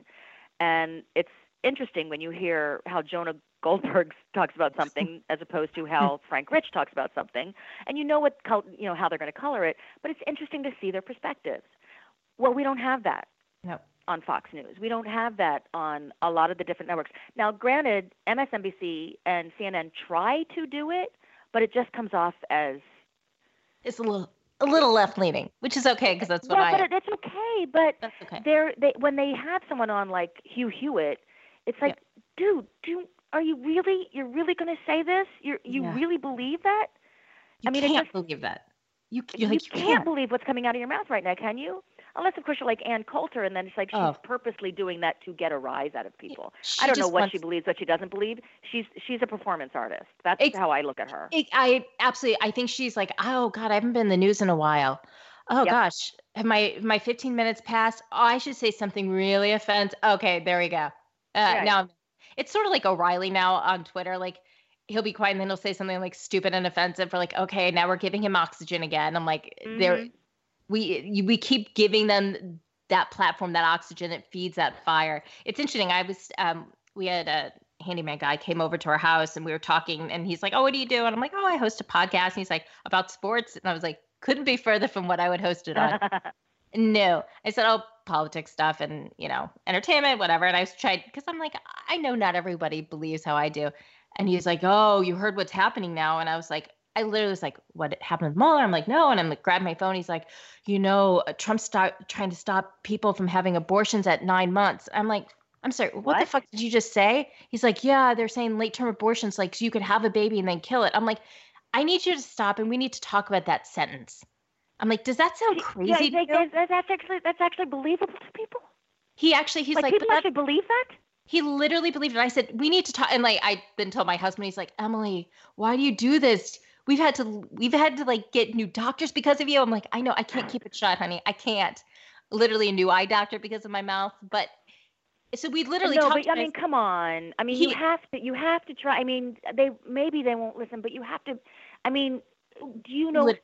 And it's interesting when you hear how Jonah Goldberg talks about something as opposed to how Frank Rich talks about something and you know what col- you know how they're going to color it, but it's interesting to see their perspectives. Well, we don't have that No. on Fox News. We don't have that on a lot of the different networks. Now, granted, MSNBC and CNN try to do it, but it just comes off as It's a little a little left leaning, which is okay because that's what yeah, I but am. it, it's okay. But That's okay. they're they when they have someone on like Hugh Hewitt, it's like, dude, do are you really you're really going to say this? You you Yeah. really believe that? You I mean, can't just- believe that. You you're like you can't, can't. believe what's coming out of your mouth right now, can you? Unless, of course, you're like Ann Coulter, and then it's like she's Oh. purposely doing that to get a rise out of people. She I don't know what wants- she believes, what she doesn't believe. She's she's a performance artist. That's how I look at her. It, I absolutely. I think she's like, oh God, I haven't been in the news in a while. Oh Yep. gosh, have my my 15 minutes passed? Oh, I should say something really offensive. Okay, there we go. Uh. Now it's sort of like O'Reilly now on Twitter. Like he'll be quiet and then he'll say something like stupid and offensive for like, okay, now we're giving him oxygen again. I'm like, there. Mhm. we we keep giving them that platform, that oxygen that feeds that fire. It's interesting. I was um we had a handyman guy came over to our house and we were talking and he's like, "Oh, what do you do?" And I'm like, "Oh, I host a podcast." And he's like, "About sports?" And I was like, "Couldn't be further from what I would host it on." No, I said, oh, politics stuff and, you know, entertainment, whatever. And I was trying, because I'm like, I know not everybody believes how I do. And he's like, oh, you heard what's happening now. And I was like, I literally was like, what happened with Mueller? I'm like, no. And I'm like, grab my phone. He's like, you know, uh, Trump's start, trying to stop people from having abortions at nine months. I'm like, I'm sorry, what, the fuck did you just say? He's like, yeah, they're saying late term abortions, like, so you could have a baby and then kill it. I'm like, I need you to stop and we need to talk about that sentence. I'm like, does that sound crazy? Yeah, to like, you? that- that- that's actually that's actually believable to people. He actually, he's like, like, people actually believe that. he literally believed it. I said, we need to talk. And like, I then told my husband, he's like, Emily, why do you do this? We've had to, we've had to like get new doctors because of you. I'm like, I know, I can't keep it shut, honey. I can't. Literally a new eye doctor because of my mouth. But so we literally no, talked. but I I mean, come on. I mean, He- you have to. You have to try. I mean, they maybe they won't listen, but you have to. I mean, do you know Lit-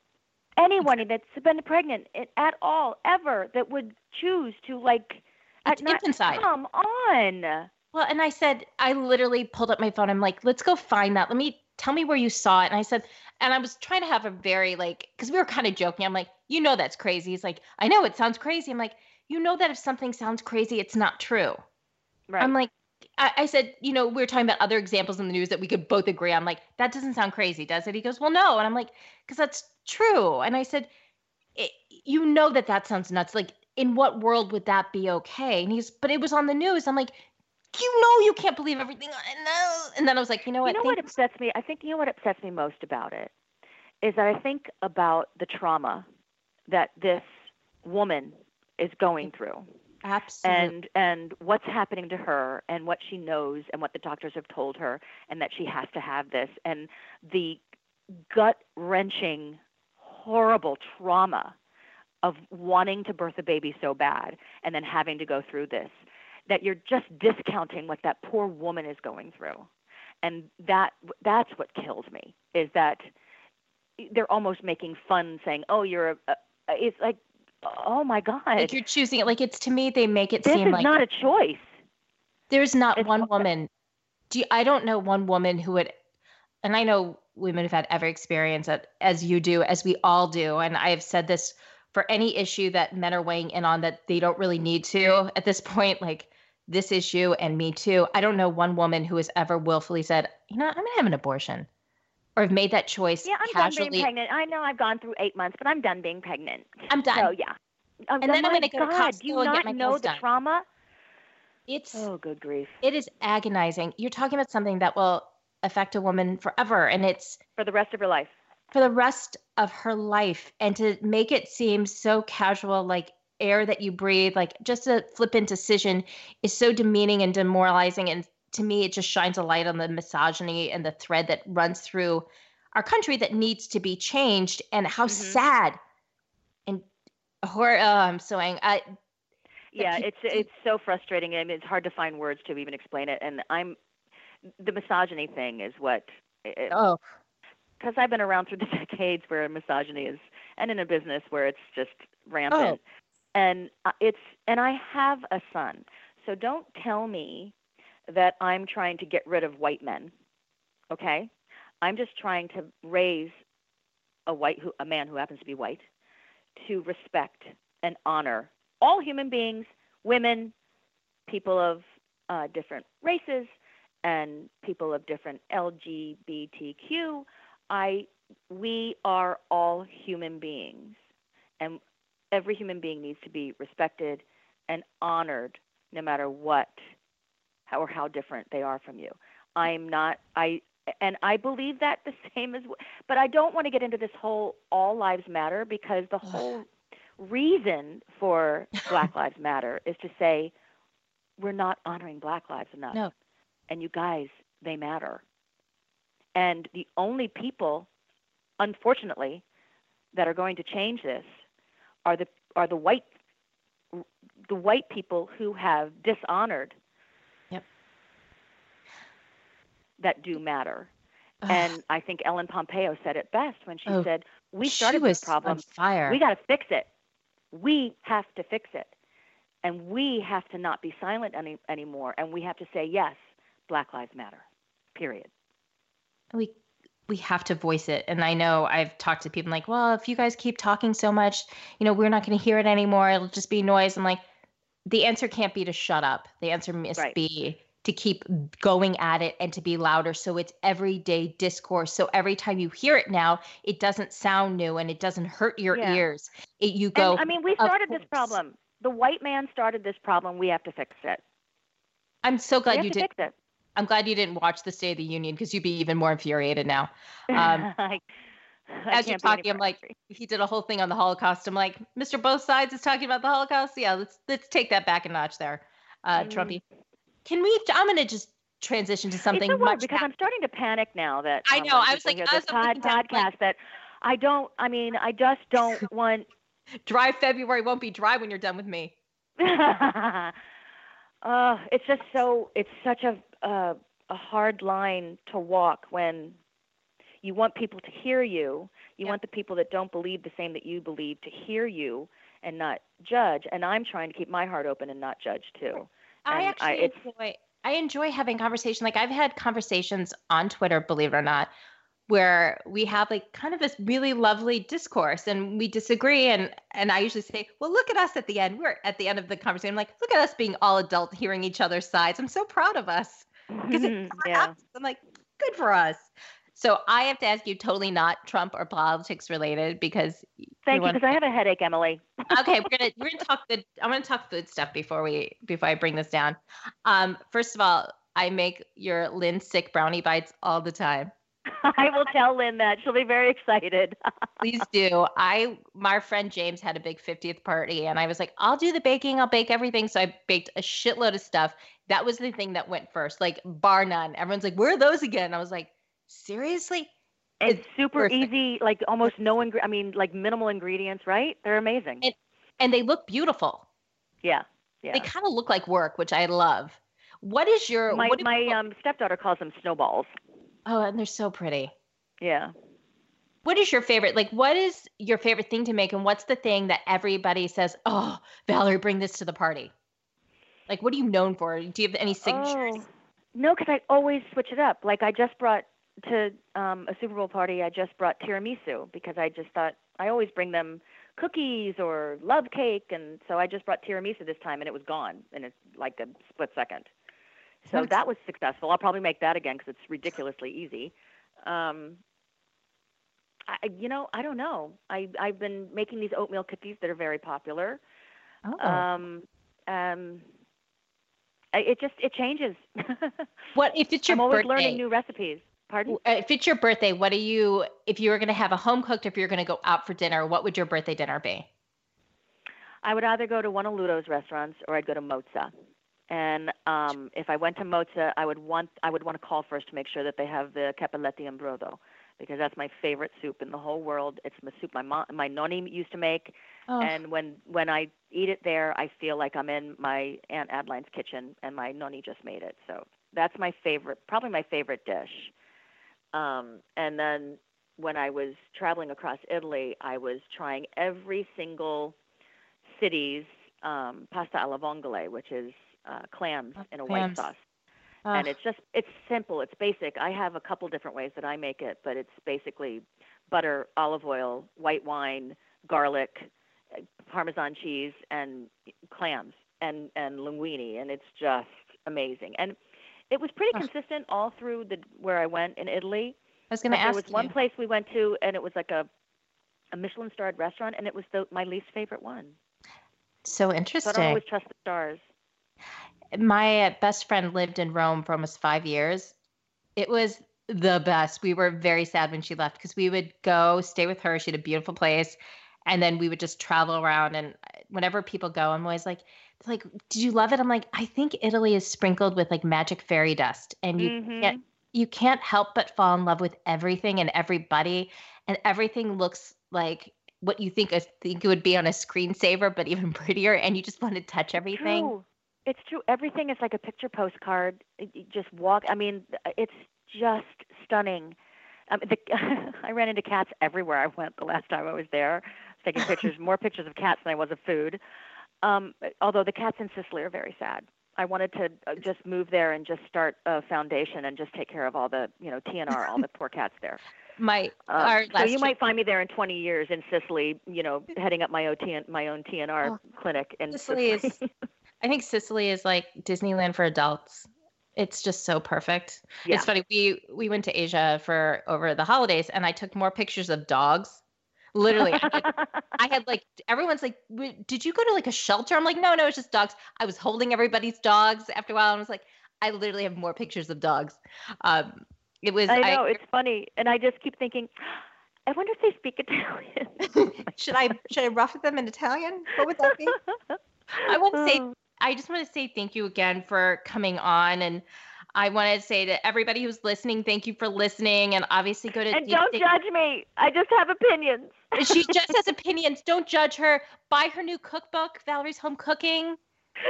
anyone that's been pregnant at all ever that would choose to like? It's at not, infanticide. Come on. Well, and I said, I literally pulled up my phone. I'm like, let's go find that. Let me tell me where you saw it. And I said, and I was trying to have a very like, because we were kind of joking. I'm like, you know, that's crazy. He's like, I know it sounds crazy. I'm like, you know that if something sounds crazy, it's not true. Right. I'm like, I, said, you know, we were talking about other examples in the news that we could both agree. I'm like, that doesn't sound crazy, does it? He goes, well, no. And I'm like, because that's true. And I said, you know that that sounds nuts. Like, in what world would that be okay? And he's, but it was on the news. I'm like, you know, you can't believe everything I know. And then I was like, you know what? you know what upsets me? I think you know what upsets me most about it is that I think about the trauma that this woman is going mm. through. Absolutely. and and what's happening to her and what she knows and what the doctors have told her and that she has to have this and the gut wrenching horrible trauma of wanting to birth a baby so bad and then having to go through this that you're just discounting what that poor woman is going through and that that's what kills me is that they're almost making fun saying oh you're a, a it's like oh my god. like you're choosing it. Like it's to me, they make it this seem is like not a choice. There's not It's one not- woman. Do you, i don't know one woman who would and i know women have had every experience that, as you do as we all do. And i have said this for any issue that men are weighing in on that they don't really need to at this point like this issue and me too. I don't know one woman who has ever willfully said you know i'm gonna have an abortion or have made that choice Yeah, I'm casually done being pregnant. I know I've gone through eight months, but I'm done being pregnant. i'm done So yeah. Um, And then I'm gonna go to do you and not get my know the done. trauma? it's Oh, good grief! it is agonizing you're talking about something that will affect a woman forever and it's For the rest of her life. for the rest of her life and to make it seem so casual like air that you breathe like just a flippant decision is so demeaning and demoralizing and to me it just shines a light on the misogyny and the thread that runs through our country that needs to be changed and how Mhm. sad and horror oh, i'm so angry I, Yeah, people it's it's so frustrating. I mean, it's hard to find words to even explain it. And I'm the misogyny thing is what. oh Because I've been around through the decades where misogyny is, and in a business where it's just rampant. oh. And uh, it's and I have a son, so don't tell me that I'm trying to get rid of white men. Okay, I'm just trying to raise a white who a man who happens to be white to respect and honor all human beings, women, people of uh, different races, and people of different LGBTQ. I we are all human beings, and every human being needs to be respected and honored, no matter what, how or how different they are from you. Mm-hmm. I'm not. I and I believe that the same as. But I don't want to get into this whole all lives matter because the whole reason for Black Lives Matter is to say we're not honoring Black lives enough. No. And you guys, they matter. And the only people, unfortunately, that are going to change this are the are the white the white people who have dishonored Yep. That do matter. ugh, And I think Ellen Pompeo said it best when she Oh, said, "We started this problem. fire We got to fix it." We have to fix it. And we have to not be silent any, anymore. And we have to say, yes, Black Lives Matter, period. we we have to voice it and i know i've talked to people like well if you guys keep talking so much you know we're not going to hear it anymore it'll just be noise i'm like the answer can't be to shut up the answer must Right. be to keep going at it and to be louder so it's everyday discourse so every time you hear it now it doesn't sound new and it doesn't hurt your Yeah. ears it, you go and, I mean, we started this problem. The white man started this problem. We have to fix it. i'm so glad you did fix it. i'm glad you didn't watch the state of the union because you'd be even more infuriated now Um, I, I as you're can't be any talking, I'm like, he did a whole thing on the Holocaust. I'm like, Mr. Both Sides is talking about the Holocaust. Yeah, let's let's take that back a notch there, uh, Mm. Trumpy. Can we? I'm gonna just transition to something it's so much. because I'm starting to panic now that I um, know, when I was like, this pod- podcast like- that I don't. I mean, I just don't want. dry February won't be dry when you're done with me. uh, it's just so. It's such a uh, a hard line to walk when you want people to hear you. You Yep. want the people that don't believe the same that you believe to hear you and not judge. And I'm trying to keep my heart open and not judge too. I And I- actually enjoy. I enjoy having conversation. Like I've had conversations on Twitter, believe it or not, where we have like kind of this really lovely discourse and we disagree and and I usually say, "Well, look at us at the end. We're at the end of the conversation. I'm like, look at us being all adult, hearing each other's sides. I'm so proud of us because it never yeah. I'm like, good for us. So I have to ask you, totally not Trump or politics related, because Thank you, because I have a headache, Emily. okay, we're gonna we're gonna talk good. I'm gonna talk food stuff before we before I bring this down. Um, first of all, I make your Lynn sick brownie bites all the time. I will tell Lynn that. She'll be very excited. Please do. I my friend James had a big 50th party, and I was like, I'll do the baking. I'll bake everything. So I baked a shitload of stuff. That was the thing that went first, like bar none. Everyone's like, where are those again? I was like, seriously? It's It's super perfect. easy, like almost no ingre- I mean, like minimal ingredients, right? They're amazing. It- And they look beautiful. yeah, yeah. They kind of look like work, which I love. What is your my what my people- um, stepdaughter calls them snowballs. Oh, and they're so pretty. Yeah. What is your favorite? Like, what is your favorite thing to make, and what's the thing that everybody says, "Oh, Valerie, bring this to the party"? Like, what are you known for? Do you have any signatures? Oh. No, because I always switch it up. Like I just brought to um, a Super Bowl party. I just brought tiramisu because I just thought I always bring them cookies or love cake, and so I just brought tiramisu this time, and it was gone in a, like a split second. So Sounds- that was successful. I'll probably make that again because it's ridiculously easy. Um, I, you know, I don't know. I I've been making these oatmeal cookies that are very popular. Oh. Um, um, it just it changes. what if it's your I'm always birthday? learning new recipes. Pardon? Uh, if it's your birthday, what do you? If you were going to have a home cooked, if you're going to go out for dinner, what would your birthday dinner be? I would either go to one of Ludo's restaurants or I'd go to Mozza. And um, if I went to Mozza, I would want I would want to call first to make sure that they have the cappelletti and brodo because that's my favorite soup in the whole world. It's the soup my mom, my nonni used to make, Oh, and when when I eat it there, I feel like I'm in my Aunt Adeline's kitchen and my nonni just made it. So that's my favorite, probably my favorite dish. Um, and then when I was traveling across Italy, I was trying every single city's um, pasta alla vongole, which is uh, clams Oh, in a clams. white sauce. And it's just it's simple, it's basic. I have a couple different ways that I make it, but it's basically butter, olive oil, white wine, garlic, uh, parmesan cheese and clams and and linguine and it's just amazing. And it was pretty consistent all through the where I went in Italy. I was going to there ask was one place we went to and it was like a a Michelin starred restaurant and it was the my least favorite one. So So I interesting. don't always trust the stars. my uh, best friend lived in Rome for almost five years. It was the best. We were very sad when she left because we would go stay with her. She had a beautiful place. And then we would just travel around. And whenever people go, I'm always like, like, did you love it? I'm like, I think Italy is sprinkled with like magic fairy dust. And you Mhm. can't you can't help but fall in love with everything and everybody. And everything looks like what you think I think it would be on a screensaver, but even prettier. And you just want to touch everything. True. It's true. Everything is like a picture postcard. You just walk. I mean, it's just stunning. Um, the, I ran into cats everywhere I went the last time I was there. Taking pictures, more pictures of cats than I was of food. Um, although the cats in Sicily are very sad. I wanted to uh, just move there and just start a foundation and just take care of all the, you know, TNR, all the poor cats there. My Um, our so last you trip- might find me there in 20 years in Sicily, you know, heading up my own, TN, my own TNR Oh, clinic in Sicily is I think Sicily is like Disneyland for adults. It's just so perfect. yeah. It's funny. We we went to Asia for over the holidays, and I took more pictures of dogs. Literally, I had, I had like everyone's like, "Did you go to like a shelter?" I'm like, "No, no, it's just dogs." I was holding everybody's dogs after a while, and I was like, "I literally have more pictures of dogs." Um, it was. I know it's funny, and I just keep thinking, I wonder if they speak Italian. should I should I rough them in Italian? What would that be? I want to say. I just want to say thank you again for coming on and I want to say to everybody who's listening, thank you for listening and obviously go to and Deep don't judge me. I just have opinions. She just has opinions. Don't judge her. Buy her new cookbook, Valerie's Home Cooking.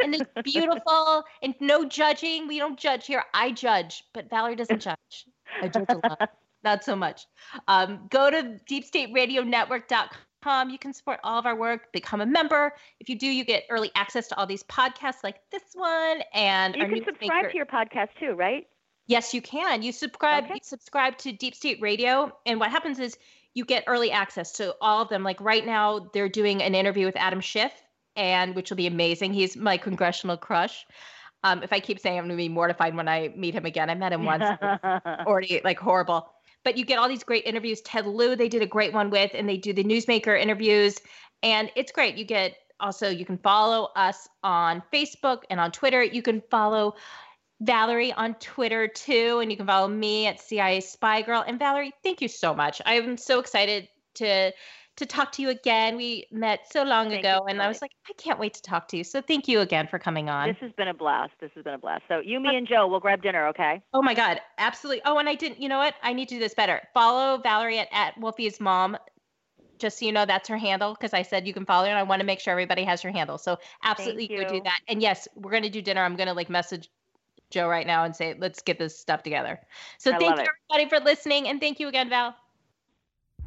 And it's beautiful and no judging. We don't judge here. I judge, but Valerie doesn't judge. I judge a lot. Not so much. Um, go to deepstateradionetwork.com. You can support all of our work, become a member. If you do, you get early access to all these podcasts like this one and You can subscribe maker- to your podcast too, right? Yes, you can. You subscribe Okay. you subscribe to Deep State Radio and what happens is you get early access to all of them. Like right now they're doing an interview with Adam Schiff and which will be amazing. He's my congressional crush. Um, if I keep saying I'm going to be mortified when I meet him again. I met him once. already like horrible. But you get all these great interviews. Ted Lieu, they did a great one with, and they do the newsmaker interviews, and it's great. You get also you can follow us on Facebook and on Twitter. You can follow Valerie on Twitter too, and you can follow me at CIA Spy Girl. And Valerie, thank you so much. I'm so excited to to talk to you again. We met so long Thank ago, and I was like, I can't wait to talk to you. So thank you again for coming on. This has been a blast. This has been a blast. So you, me, and Joe, we'll grab dinner, okay? Oh my God, absolutely. Oh, and I didn't, you know what? I need to do this better. Follow Valerie at, at Wolfie's mom. Just so you know, that's her handle because I said you can follow her and I want to make sure everybody has her handle. So absolutely go do that. And yes, we're going to do dinner. I'm going to like message Joe right now and say, let's get this stuff together. So I thank you everybody for listening. And thank you again, Val.